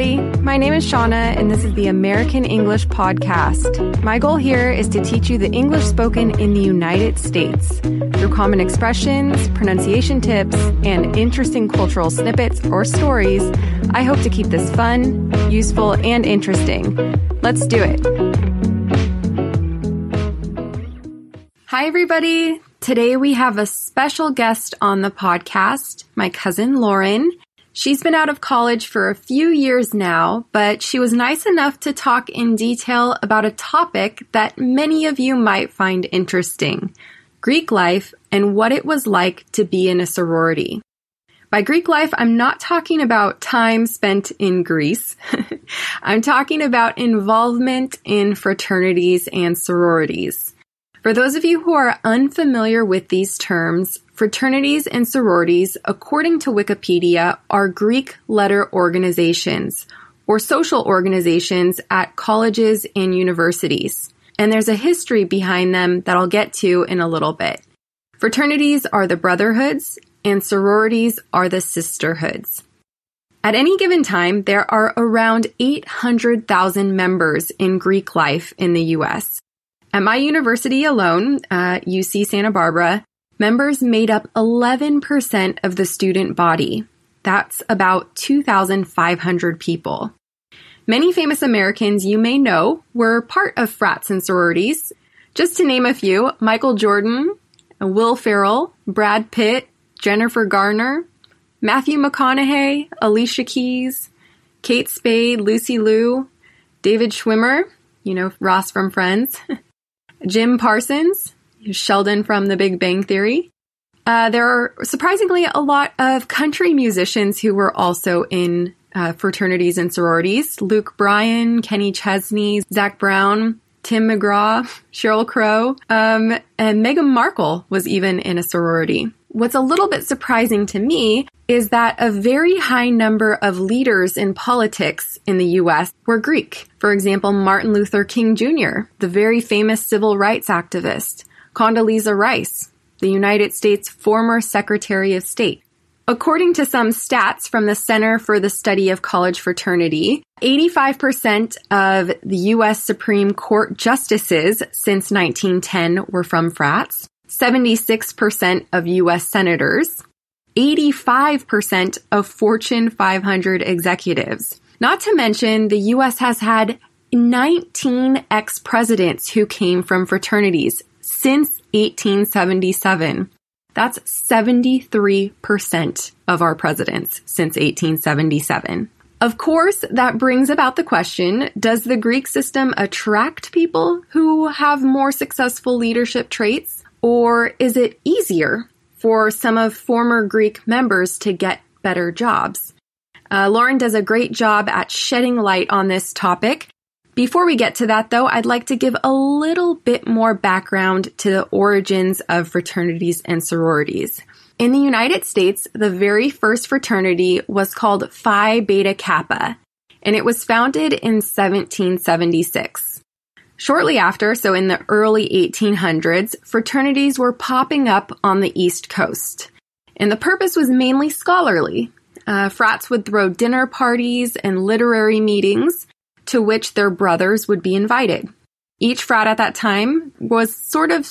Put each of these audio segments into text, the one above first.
everybody. My name is Shauna, and this is the American English Podcast. My goal here is to teach you the English spoken in the United States through common expressions, pronunciation tips, and interesting cultural snippets or stories. I hope to keep this fun, useful, and interesting. Let's do it. Hi, everybody. Today we have a special guest on the podcast, my cousin Lauren. She's been out of college for a few years now, but she was nice enough to talk in detail about a topic that many of you might find interesting Greek life and what it was like to be in a sorority. By Greek life, I'm not talking about time spent in Greece. I'm talking about involvement in fraternities and sororities. For those of you who are unfamiliar with these terms, fraternities and sororities, according to Wikipedia, are Greek letter organizations or social organizations at colleges and universities. And there's a history behind them that I'll get to in a little bit. Fraternities are the brotherhoods and sororities are the sisterhoods. At any given time, there are around 800,000 members in Greek life in the US. At my university alone, uh, UC Santa Barbara, members made up 11% of the student body. That's about 2,500 people. Many famous Americans you may know were part of frats and sororities. Just to name a few, Michael Jordan, Will Ferrell, Brad Pitt, Jennifer Garner, Matthew McConaughey, Alicia Keys, Kate Spade, Lucy Liu, David Schwimmer, you know, Ross from Friends, Jim Parsons, Sheldon from The Big Bang Theory. Uh, there are surprisingly a lot of country musicians who were also in uh, fraternities and sororities. Luke Bryan, Kenny Chesney, Zac Brown, Tim McGraw, Sheryl Crow, um, and Meghan Markle was even in a sorority. What's a little bit surprising to me is that a very high number of leaders in politics in the US were Greek. For example, Martin Luther King Jr., the very famous civil rights activist, Condoleezza Rice, the United States former Secretary of State. According to some stats from the Center for the Study of College Fraternity, 85% of the U.S. Supreme Court justices since 1910 were from frats, 76% of U.S. senators, 85% of Fortune 500 executives. Not to mention, the U.S. has had 19 ex presidents who came from fraternities, since 1877. That's 73% of our presidents since 1877. Of course, that brings about the question Does the Greek system attract people who have more successful leadership traits? Or is it easier for some of former Greek members to get better jobs? Uh, Lauren does a great job at shedding light on this topic. Before we get to that, though, I'd like to give a little bit more background to the origins of fraternities and sororities. In the United States, the very first fraternity was called Phi Beta Kappa, and it was founded in 1776. Shortly after, so in the early 1800s, fraternities were popping up on the East Coast. And the purpose was mainly scholarly. Uh, frats would throw dinner parties and literary meetings to which their brothers would be invited. Each frat at that time was sort of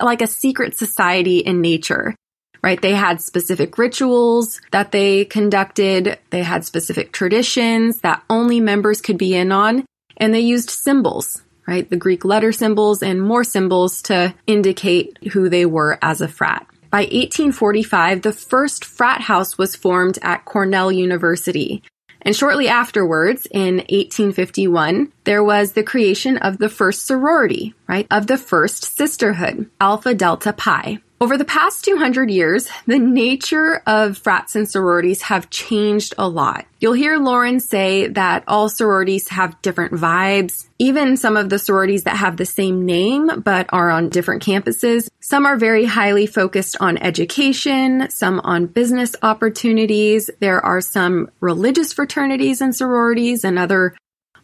like a secret society in nature, right? They had specific rituals that they conducted. They had specific traditions that only members could be in on. And they used symbols, right? The Greek letter symbols and more symbols to indicate who they were as a frat. By 1845, the first frat house was formed at Cornell University, and shortly afterwards, in 1851, there was the creation of the first sorority, right? Of the first sisterhood, Alpha Delta Pi. Over the past 200 years, the nature of frats and sororities have changed a lot. You'll hear Lauren say that all sororities have different vibes. Even some of the sororities that have the same name but are on different campuses. Some are very highly focused on education, some on business opportunities. There are some religious fraternities and sororities and other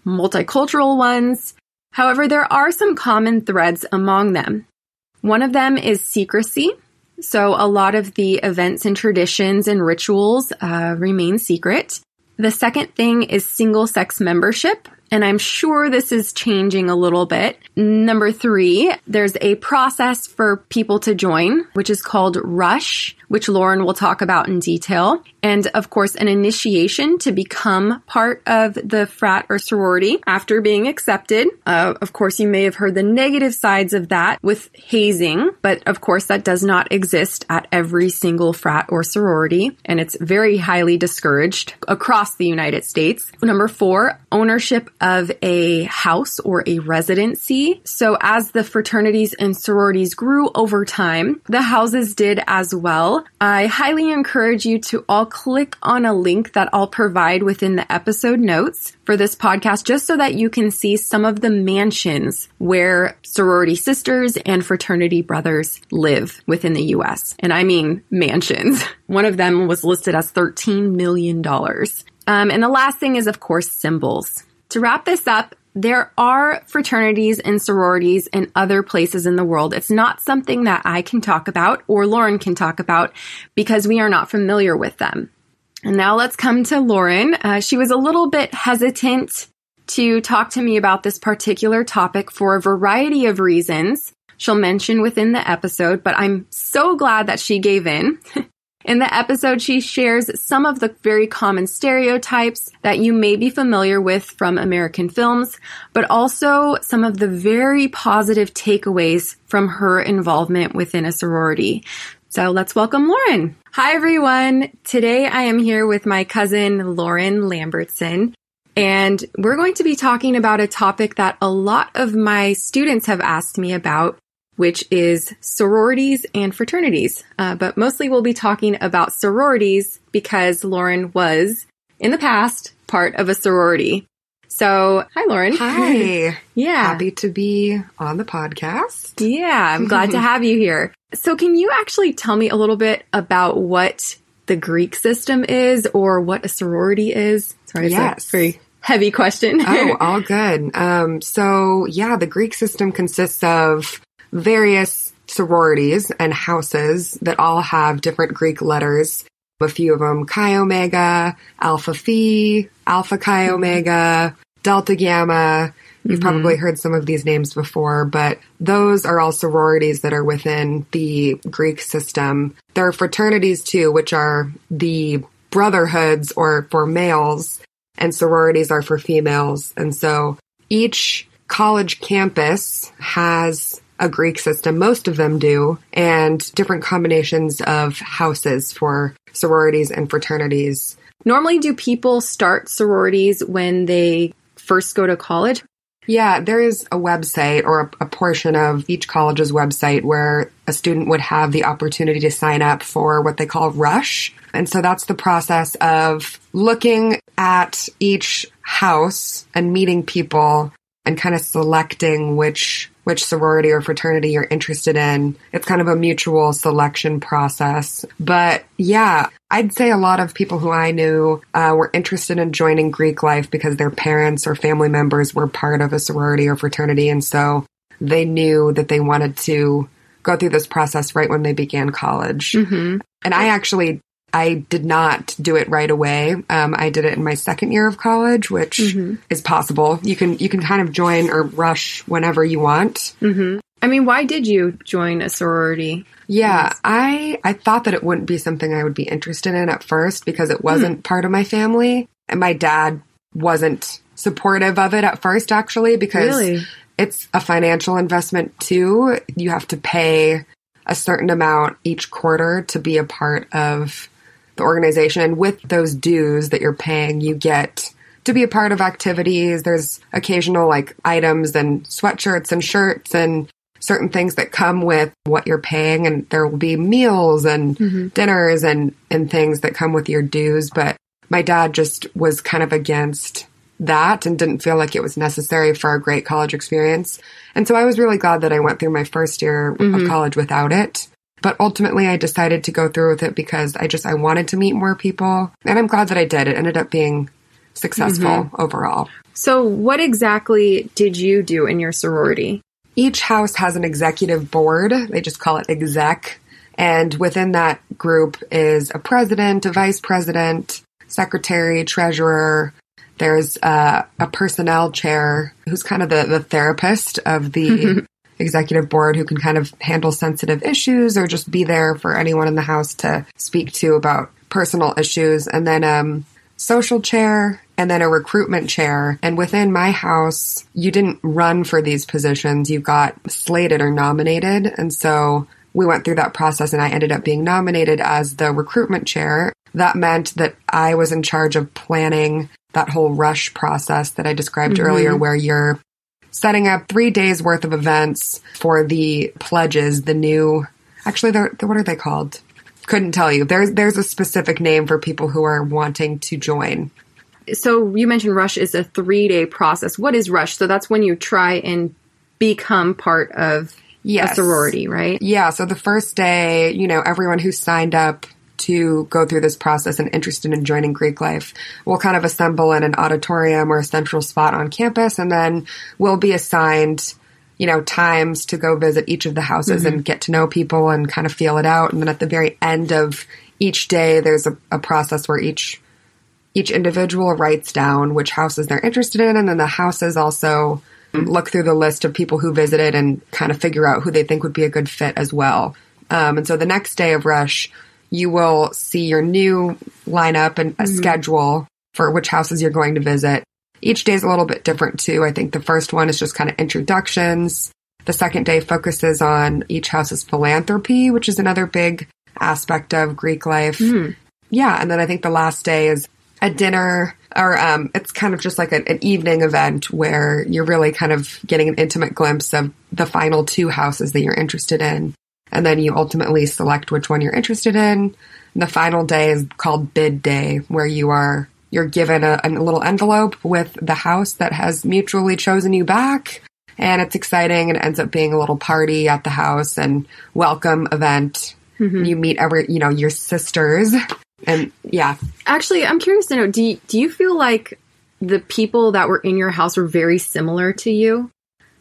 multicultural ones. However, there are some common threads among them. One of them is secrecy. So a lot of the events and traditions and rituals uh, remain secret. The second thing is single sex membership. And I'm sure this is changing a little bit. Number three, there's a process for people to join, which is called Rush, which Lauren will talk about in detail. And of course, an initiation to become part of the frat or sorority after being accepted. Uh, of course, you may have heard the negative sides of that with hazing, but of course, that does not exist at every single frat or sorority. And it's very highly discouraged across the United States. Number four, ownership of a house or a residency. So as the fraternities and sororities grew over time, the houses did as well. I highly encourage you to all click on a link that I'll provide within the episode notes for this podcast just so that you can see some of the mansions where sorority sisters and fraternity brothers live within the US. And I mean mansions. One of them was listed as $13 million. Um, and the last thing is, of course, symbols. To wrap this up, there are fraternities and sororities in other places in the world. It's not something that I can talk about or Lauren can talk about because we are not familiar with them. And now let's come to Lauren. Uh, she was a little bit hesitant to talk to me about this particular topic for a variety of reasons she'll mention within the episode, but I'm so glad that she gave in. In the episode, she shares some of the very common stereotypes that you may be familiar with from American films, but also some of the very positive takeaways from her involvement within a sorority. So let's welcome Lauren. Hi, everyone. Today I am here with my cousin, Lauren Lambertson. And we're going to be talking about a topic that a lot of my students have asked me about, which is sororities and fraternities. Uh, but mostly we'll be talking about sororities because Lauren was, in the past, part of a sorority. So, hi, Lauren. Hi. yeah. Happy to be on the podcast. Yeah, I'm glad to have you here. So, can you actually tell me a little bit about what the Greek system is or what a sorority is? Sorry, yes. a very heavy question. oh, all good. Um, so, yeah, the Greek system consists of various sororities and houses that all have different Greek letters. A few of them Chi Omega, Alpha Phi, Alpha Chi Mm-hmm. Omega, Delta Gamma. You've probably heard some of these names before, but those are all sororities that are within the Greek system. There are fraternities too, which are the brotherhoods or for males, and sororities are for females. And so each college campus has a Greek system. Most of them do, and different combinations of houses for sororities and fraternities. Normally, do people start sororities when they first go to college? Yeah, there is a website or a, a, portion of each college's website where a student would have the opportunity to sign up for what they call Rush. And so that's the process of looking at each house and meeting people and kind of selecting which which sorority or fraternity you're interested in. It's kind of a mutual selection process. But yeah, I'd say a lot of people who I knew uh, were interested in joining Greek life because their parents or family members were part of a sorority or fraternity. And so they knew that they wanted to go through this process right when they began college. Mm-hmm. And I actually I did not do it right away. Um, I did it in my second year of college, which mm-hmm. is possible. You can you can kind of join or rush whenever you want. Mm-hmm. I mean, why did you join a sorority? Yeah, yes. I I thought that it wouldn't be something I would be interested in at first because it wasn't mm. part of my family, and my dad wasn't supportive of it at first. Actually, because really? it's a financial investment too. You have to pay a certain amount each quarter to be a part of the organization. And with those dues that you're paying, you get to be a part of activities. There's occasional like items and sweatshirts and shirts and certain things that come with what you're paying. And there will be meals and mm-hmm. dinners and, and things that come with your dues. But my dad just was kind of against that and didn't feel like it was necessary for a great college experience. And so I was really glad that I went through my first year mm-hmm. of college without it. But ultimately I decided to go through with it because I just I wanted to meet more people and I'm glad that I did. It ended up being successful mm-hmm. overall. So what exactly did you do in your sorority? Each house has an executive board. They just call it exec. And within that group is a president, a vice president, secretary, treasurer. There's uh, a personnel chair who's kind of the, the therapist of the executive board who can kind of handle sensitive issues or just be there for anyone in the house to speak to about personal issues. And then um, social chair and then a recruitment chair. And within my house, you didn't run for these positions. You got slated or nominated. And so we went through that process and I ended up being nominated as the recruitment chair. That meant that I was in charge of planning that whole rush process that I described mm-hmm. earlier, where you're setting up three days worth of events for the pledges, the new, actually, they're, what are they called? Couldn't tell you. There's, there's a specific name for people who are wanting to join. So you mentioned Rush is a three day process. What is Rush? So that's when you try and become part of yes. a sorority, right? Yeah. So the first day, you know, everyone who signed up to go through this process and interested in joining Greek life will kind of assemble in an auditorium or a central spot on campus, and then we'll be assigned, you know, times to go visit each of the houses mm-hmm. and get to know people and kind of feel it out. And then at the very end of each day, there's a, a process where each each individual writes down which houses they're interested in, and then the houses also look through the list of people who visited and kind of figure out who they think would be a good fit as well. Um, and so the next day of Rush, you will see your new lineup and a mm-hmm. schedule for which houses you're going to visit. Each day is a little bit different too. I think the first one is just kind of introductions. The second day focuses on each house's philanthropy, which is another big aspect of Greek life. Mm. Yeah. And then I think the last day is a dinner or um, it's kind of just like a, an evening event where you're really kind of getting an intimate glimpse of the final two houses that you're interested in and then you ultimately select which one you're interested in. And the final day is called bid day, where you are you're given a, a little envelope with the house that has mutually chosen you back. And it's exciting and it ends up being a little party at the house and welcome event. Mm-hmm. You meet every, you know, your sisters. And yeah. Actually, I'm curious to know, do you, do you feel like the people that were in your house were very similar to you?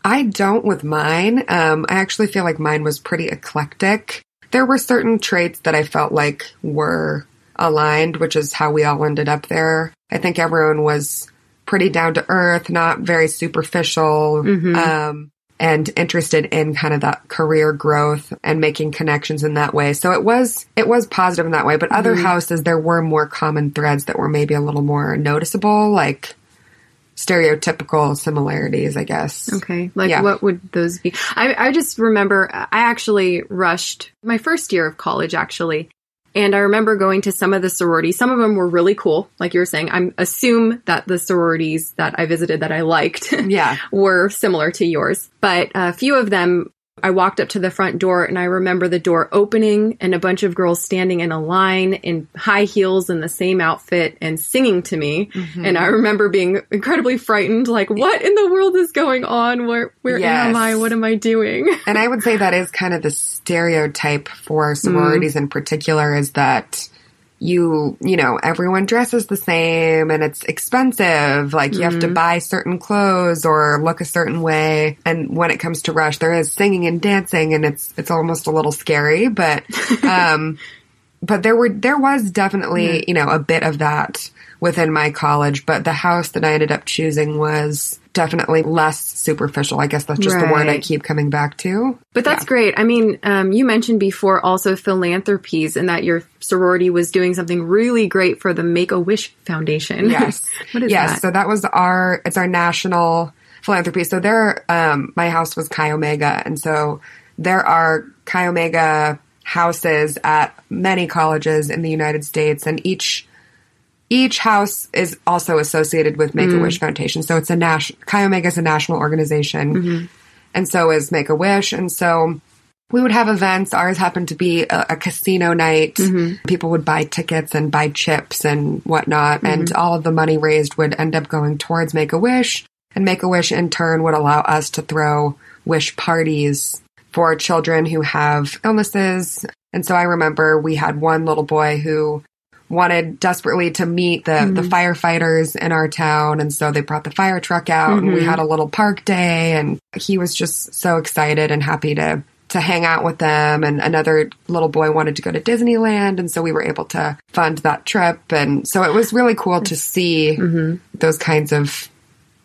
I don't with mine. Um, I actually feel like mine was pretty eclectic. There were certain traits that I felt like were aligned, which is how we all ended up there. I think everyone was pretty down to earth, not very superficial, mm-hmm. um, and interested in kind of that career growth and making connections in that way. So it was, it was positive in that way. But other mm-hmm. houses, there were more common threads that were maybe a little more noticeable, like stereotypical similarities, I guess. Okay. Like yeah. what would those be? I, I just remember I actually rushed my first year of college actually. And I remember going to some of the sororities. Some of them were really cool. Like you were saying, I assume that the sororities that I visited that I liked yeah. were similar to yours. But a few of them I walked up to the front door and I remember the door opening and a bunch of girls standing in a line in high heels in the same outfit and singing to me. Mm-hmm. And I remember being incredibly frightened, like, what in the world is going on? Where, where yes. am I? What am I doing? And I would say that is kind of the stereotype for sororities mm. in particular is that you, you know, everyone dresses the same and it's expensive. Like you mm-hmm. have to mm-hmm. buy certain clothes or look a certain way. And when it comes to Rush, there is singing and dancing and it's, it's almost a little scary, but, um, but there were, there was definitely, you know, a bit of that within my college, but the house that I ended up choosing was definitely less superficial. I guess that's just right. the word I keep coming back to. But that's yeah. great. I mean, um, you mentioned before also philanthropies and that your sorority was doing something really great for the Make a Wish Foundation. Yes. what is yes. That? So that was our, it's our national philanthropy. So there, um, my house was Chi Omega. And so there are Chi Omega houses at many colleges in the United States and each each house is also associated with Make a Wish mm. Foundation. So it's a national, Chi Omega is a national organization. Mm-hmm. And so is Make a Wish. And so we would have events. Ours happened to be a, a casino night. Mm-hmm. People would buy tickets and buy chips and whatnot. Mm-hmm. And all of the money raised would end up going towards Make a Wish. And Make a Wish in turn would allow us to throw wish parties for children who have illnesses. And so I remember we had one little boy who wanted desperately to meet the, mm-hmm. the firefighters in our town. And so they brought the fire truck out mm-hmm. and we mm-hmm. had a little park day and he was just so excited and happy to to hang out with them and another little boy wanted to go to Disneyland and so we were able to fund that trip and so it was really cool to see Mm-hmm. those kinds of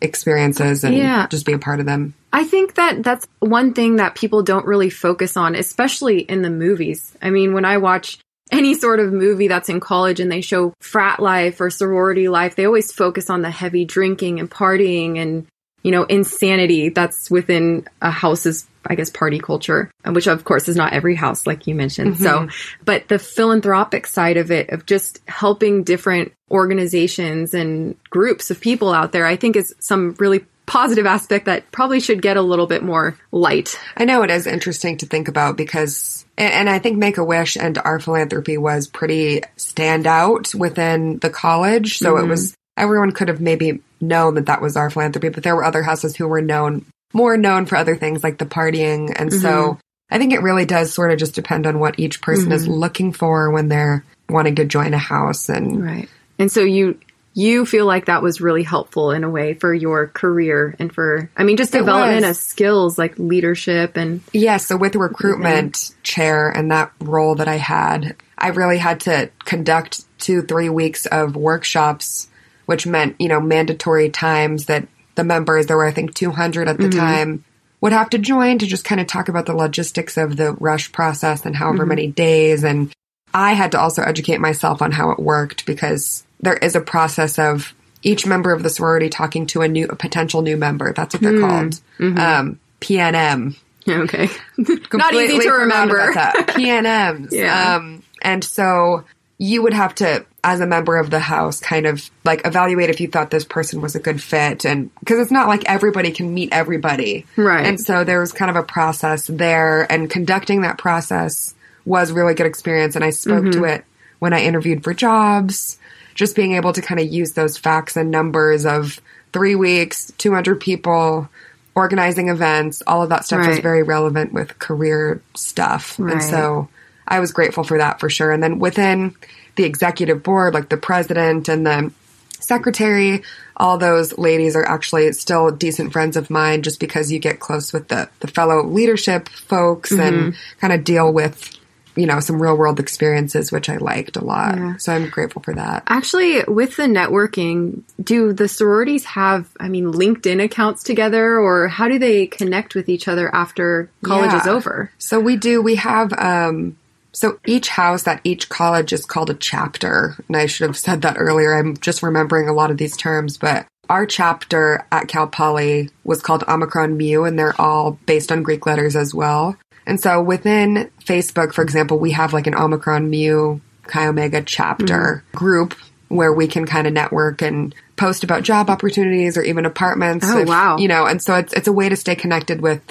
experiences and Yeah. just be a part of them. I think that that's one thing that people don't really focus on, especially in the movies. I mean, when I watch any sort of movie that's in college and they show frat life or sorority life, they always focus on the heavy drinking and partying and, you know, insanity that's within a house's, I guess, party culture, which of course is not every house, like you mentioned. So, mm-hmm. but the philanthropic side of it, of just helping different organizations and groups of people out there, I think is some really positive aspect that probably should get a little bit more light. I know it is interesting to think about because, and, and I think Make a Wish and our philanthropy was pretty standout within the college. So it mm-hmm. was, everyone could have maybe known that that was our philanthropy, but there were other houses who were known, more known for other things like the partying. And so mm-hmm. I think it really does sort of just depend on what each person is mm-hmm. looking for when they're wanting to join a house. And Right. And so you you feel like that was really helpful in a way for your career and for I mean just development of skills like leadership and Yeah, so with the recruitment. chair and that role that I had, I really had to conduct two, three weeks of workshops, which meant, you know, mandatory times that the members, there were I think 200 at the mm-hmm. time, would have to join to just kind of talk about the logistics of the rush process and however mm-hmm. many days. And I had to also educate myself on how it worked because there is a process of each member of the sorority talking to a new, a potential new member. That's what they're called. Um, PNM okay. Not easy to remember. PNMs. Yeah. Um, and so you would have to, as a member of the house, kind of like evaluate if you thought this person was a good fit. And because it's not like everybody can meet everybody. Right. And so there was kind of a process there. And conducting that process was really good experience. And I spoke Mm-hmm. to it when I interviewed for jobs. Just being able to kind of use those facts and numbers of three weeks, 200 people, organizing events, all of that stuff was Right. very relevant with career stuff. Right. And so I was grateful for that for sure. And then within the executive board, like the president and the secretary, all those ladies are actually still decent friends of mine just because you get close with the, the fellow leadership folks and mm-hmm. kind of deal with, you know, some real world experiences, which I liked a lot. Yeah. So I'm grateful for that. Actually, with the networking, do the sororities have, I mean, LinkedIn accounts together or how do they connect with each other after college is over? So we do. We have. um So each house at each college is called a chapter, and I should have said that earlier. I'm just remembering a lot of these terms, but our chapter at Cal Poly was called Omicron Mu, and they're all based on Greek letters as well. And so within Facebook, for example, we have like an Omicron Mu Chi Omega chapter group where we can kind of network and post about job opportunities or even apartments. Oh, wow. You know, and so it's it's a way to stay connected with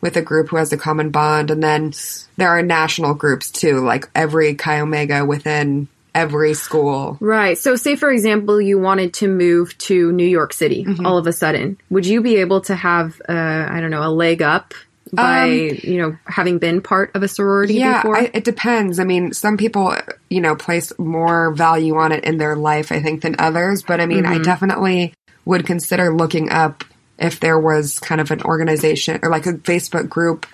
with a group who has a common bond. And then there are national groups too, like every Chi Omega within every school. Right. So, say for example, you wanted to move to New York City Mm-hmm. all of a sudden. Would you be able to have, uh, I don't know, a leg up by, you know, having been part of a sorority Um, Yeah? I, it depends. I mean, some people, you know, place more value on it in their life, I think, than others. But I mean, Mm-hmm. I definitely would consider looking up if there was kind of an organization or like a Facebook group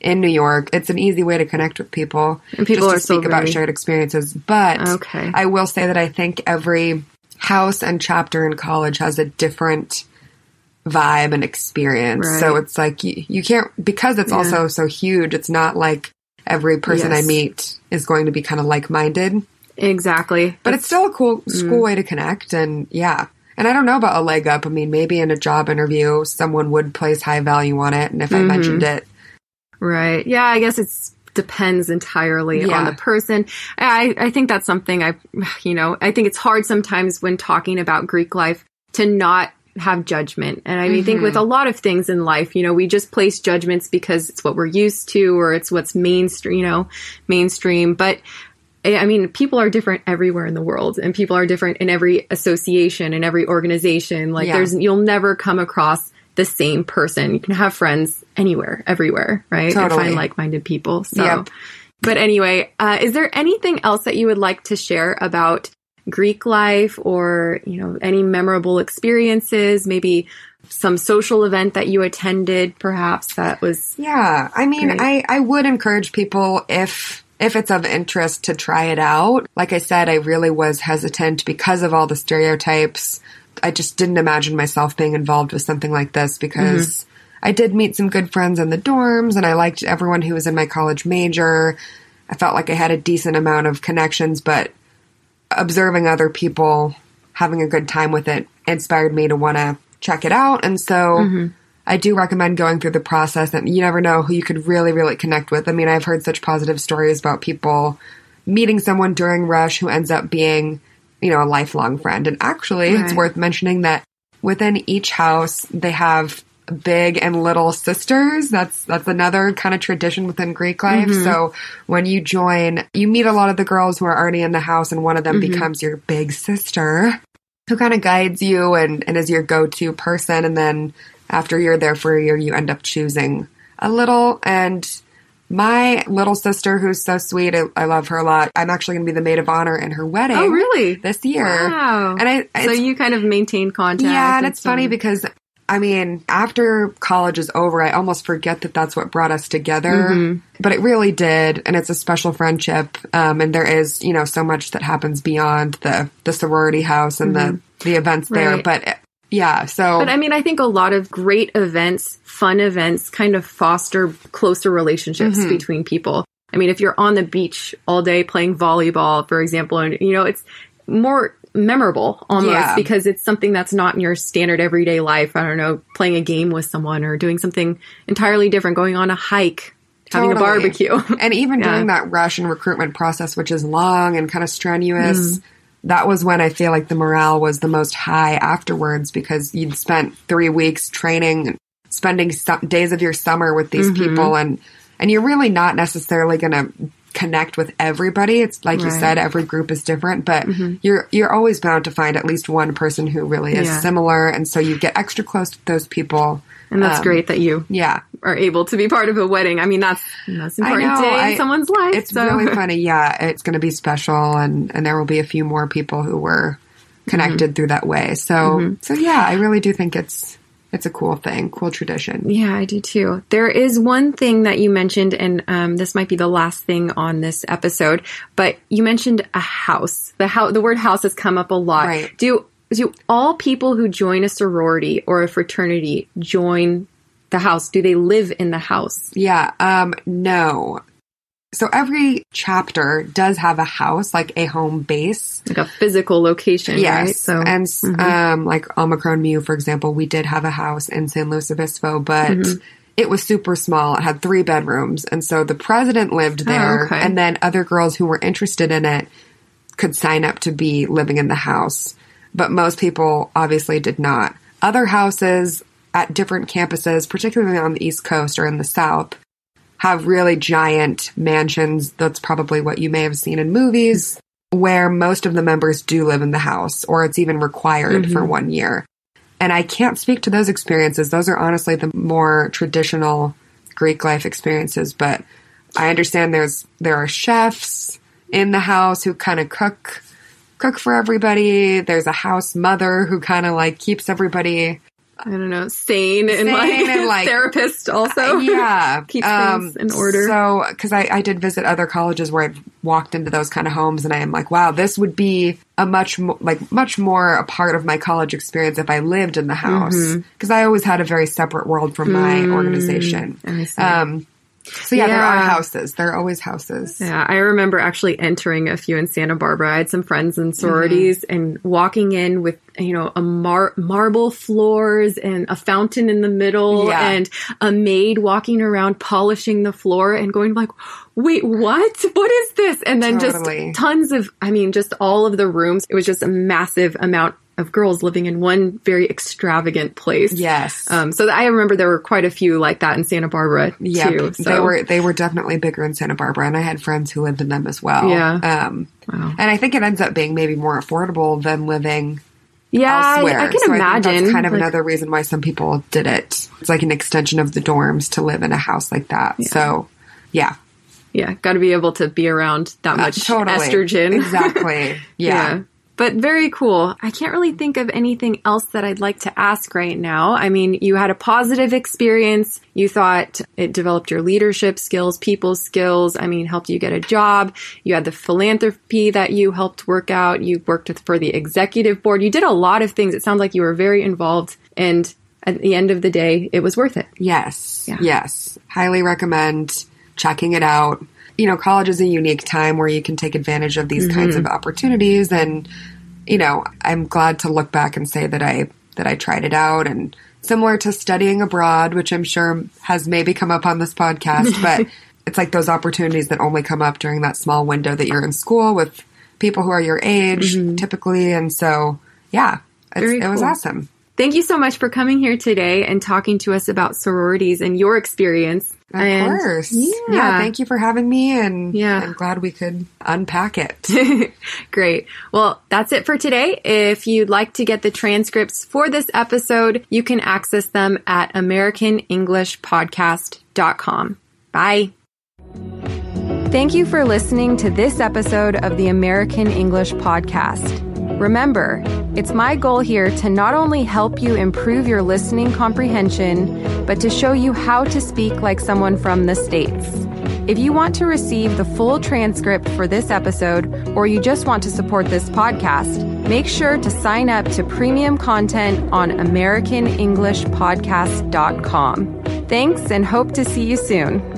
in New York. It's an easy way to connect with people And people just are to so speak about shared experiences. But Okay. I will say that I think every house and chapter in college has a different vibe and experience. So it's like you, you can't because it's also so huge. It's not like every person I meet is going to be kind of like minded, exactly. but it's still a cool Mm. school way to connect. And yeah. And I don't know about a leg up. I mean, maybe in a job interview, someone would place high value on it. And if Mm-hmm. I mentioned it, Right. Yeah, I guess it's depends entirely Yeah. on the person. I, I think that's something I, you know, I think it's hard sometimes when talking about Greek life to not have judgment. And I mean, think with a lot of things in life, you know, we just place judgments because it's what we're used to or it's what's mainstream, you know, mainstream. But I I mean, people are different everywhere in the world and people are different in every association and every organization. Like Yeah. there's, you'll never come across the same person. You can have friends anywhere, everywhere, right? And Totally. find like-minded people. So, Yep. but anyway, uh, is there anything else that you would like to share about Greek life or, you know, any memorable experiences, maybe some social event that you attended, perhaps that was. Yeah, I mean, Great. I I would encourage people if if it's of interest to try it out. Like I said, I really was hesitant because of all the stereotypes. I just didn't imagine myself being involved with something like this because mm-hmm. I did meet some good friends in the dorms and I liked everyone who was in my college major. I felt like I had a decent amount of connections, but observing other people having a good time with it inspired me to want to check it out. And so mm-hmm. I do recommend going through the process and you never know who you could really, really connect with. I mean, I've heard such positive stories about people meeting someone during Rush who ends up being, you know, a lifelong friend. And actually, it's worth mentioning that within each house, they have big and little sisters. That's that's another kind of tradition within Greek life. Mm-hmm. So when you join, you meet a lot of the girls who are already in the house and one of them mm-hmm. becomes your big sister who kind of guides you and, and is your go-to person and then after you're there for a year you end up choosing a little and my little sister who's so sweet I, I love her a lot i'm actually going to be the maid of honor in her wedding Oh, really? this year Wow. and i so you kind of maintain contact. yeah and it's funny because I mean, after college is over, I almost forget that that's what brought us together. Mm-hmm. But it really did, and it's a special friendship. Um, and there is, you know, so much that happens beyond the the sorority house and the the events there. Mm-hmm. Right. But yeah, so But I mean, I think a lot of great events, fun events, kind of foster closer relationships Mm-hmm. between people. I mean, if you're on the beach all day playing volleyball, for example, and you know, it's more memorable almost Yeah. because it's something that's not in your standard everyday life. I don't know, playing a game with someone or doing something entirely different, going on a hike, having a barbecue. and even Yeah. during that rush and recruitment process, which is long and kind of strenuous, Mm. that was when I feel like the morale was the most high afterwards because you'd spent three weeks training, spending days of your summer with these Mm-hmm. people, and and you're really not necessarily going to connect with everybody. It's like you Right. Mm-hmm. said, every group is different, but you're you're always bound to find at least one person who really is Yeah. similar, and so you get extra close to those people. and that's Um, great that you Yeah, are able to be part of a wedding. I mean, that's that's important know, day I- in someone's life. It's so. really funny. Yeah, it's going to be special, and and there will be a few more people who were connected Mm-hmm. through that way. So so yeah, I really do think it's it's a cool thing, cool tradition. Yeah, I do too. There is one thing that you mentioned, and um, this might be the last thing on this episode, but you mentioned a house. The how the word house has come up a lot. Right. Do do all people who join a sorority or a fraternity join the house? Do they live in the house? Yeah. Um. No. So every chapter does have a house, like a home base. Like a physical location, Yes. right? So and s um, like Omicron Mu, for example, we did have a house in San Luis Obispo, but Mm-hmm. it was super small. It had three bedrooms, and so the president lived there, Oh, okay. and then other girls who were interested in it could sign up to be living in the house. But most people obviously did not. Other houses at different campuses, particularly on the East Coast or in the South, have really giant mansions. That's probably what you may have seen in movies, where most of the members do live in the house, or it's even required for mm-hmm. one year. And I can't speak to those experiences. Those are honestly the more traditional Greek life experiences, but I understand there's there are chefs in the house who kind of cook cook for everybody. There's a house mother who kind of like keeps everybody I don't know, sane, and Sane like, and, like- therapist also. yeah Keeps things in order. so because I, I did visit other colleges where i've walked into those kind of homes and i am like wow this would be a much mo- like much more a part of my college experience if i lived in the house Mm-hmm. because i always had a very separate world from my Mm, organization I see. um so yeah, there are houses there are always houses Yeah, I remember actually entering a few in Santa Barbara. I had some friends in sororities mm-hmm. and walking in with, you know, a mar- marble floors and a fountain in the middle Yeah. and a maid walking around polishing the floor and going like, wait, what? What is this? And then Totally. just tons of, I mean, just all of the rooms. It was just a massive amount of girls living in one very extravagant place. yes Um, so I remember there were quite a few like that in Santa Barbara yeah too. So they were they were definitely bigger in santa barbara and i had friends who lived in them as well Yeah. um Wow. and i think it ends up being maybe more affordable than living yeah, I- elsewhere. I, can so I imagine. think that's kind of like- another reason why some people did it. It's like an extension of the dorms to live in a house like that. So, yeah, Yeah, got to be able to be around that much Uh, totally estrogen. Exactly. Yeah. But very cool. I can't really think of anything else that I'd like to ask right now. I mean, you had a positive experience. You thought it developed your leadership skills, people skills. I mean, helped you get a job. You had the philanthropy that you helped work out. You worked with, for the executive board. You did a lot of things. It sounds like you were very involved and at the end of the day, it was worth it. Yes. Yeah. Yes. Highly recommend checking it out. You know, college is a unique time where you can take advantage of these mm-hmm. kinds of opportunities and you know, I'm glad to look back and say that I that I tried it out and similar to studying abroad, which I'm sure has maybe come up on this podcast, but it's like those opportunities that only come up during that small window that you're in school with people who are your age mm-hmm. typically and so yeah, it cool. was awesome. Thank you so much for coming here today and talking to us about sororities and your experience. Of and, course. Yeah. yeah. Thank you for having me. And yeah. I'm glad we could unpack it. Great. Well, that's it for today. If you'd like to get the transcripts for this episode, you can access them at AmericanEnglishPodcast.com. Bye. Thank you for listening to this episode of the American English Podcast. Remember, it's my goal here to not only help you improve your listening comprehension, but to show you how to speak like someone from the States. If you want to receive the full transcript for this episode, or you just want to support this podcast, make sure to sign up to premium content on AmericanEnglishPodcast.com. Thanks and hope to see you soon.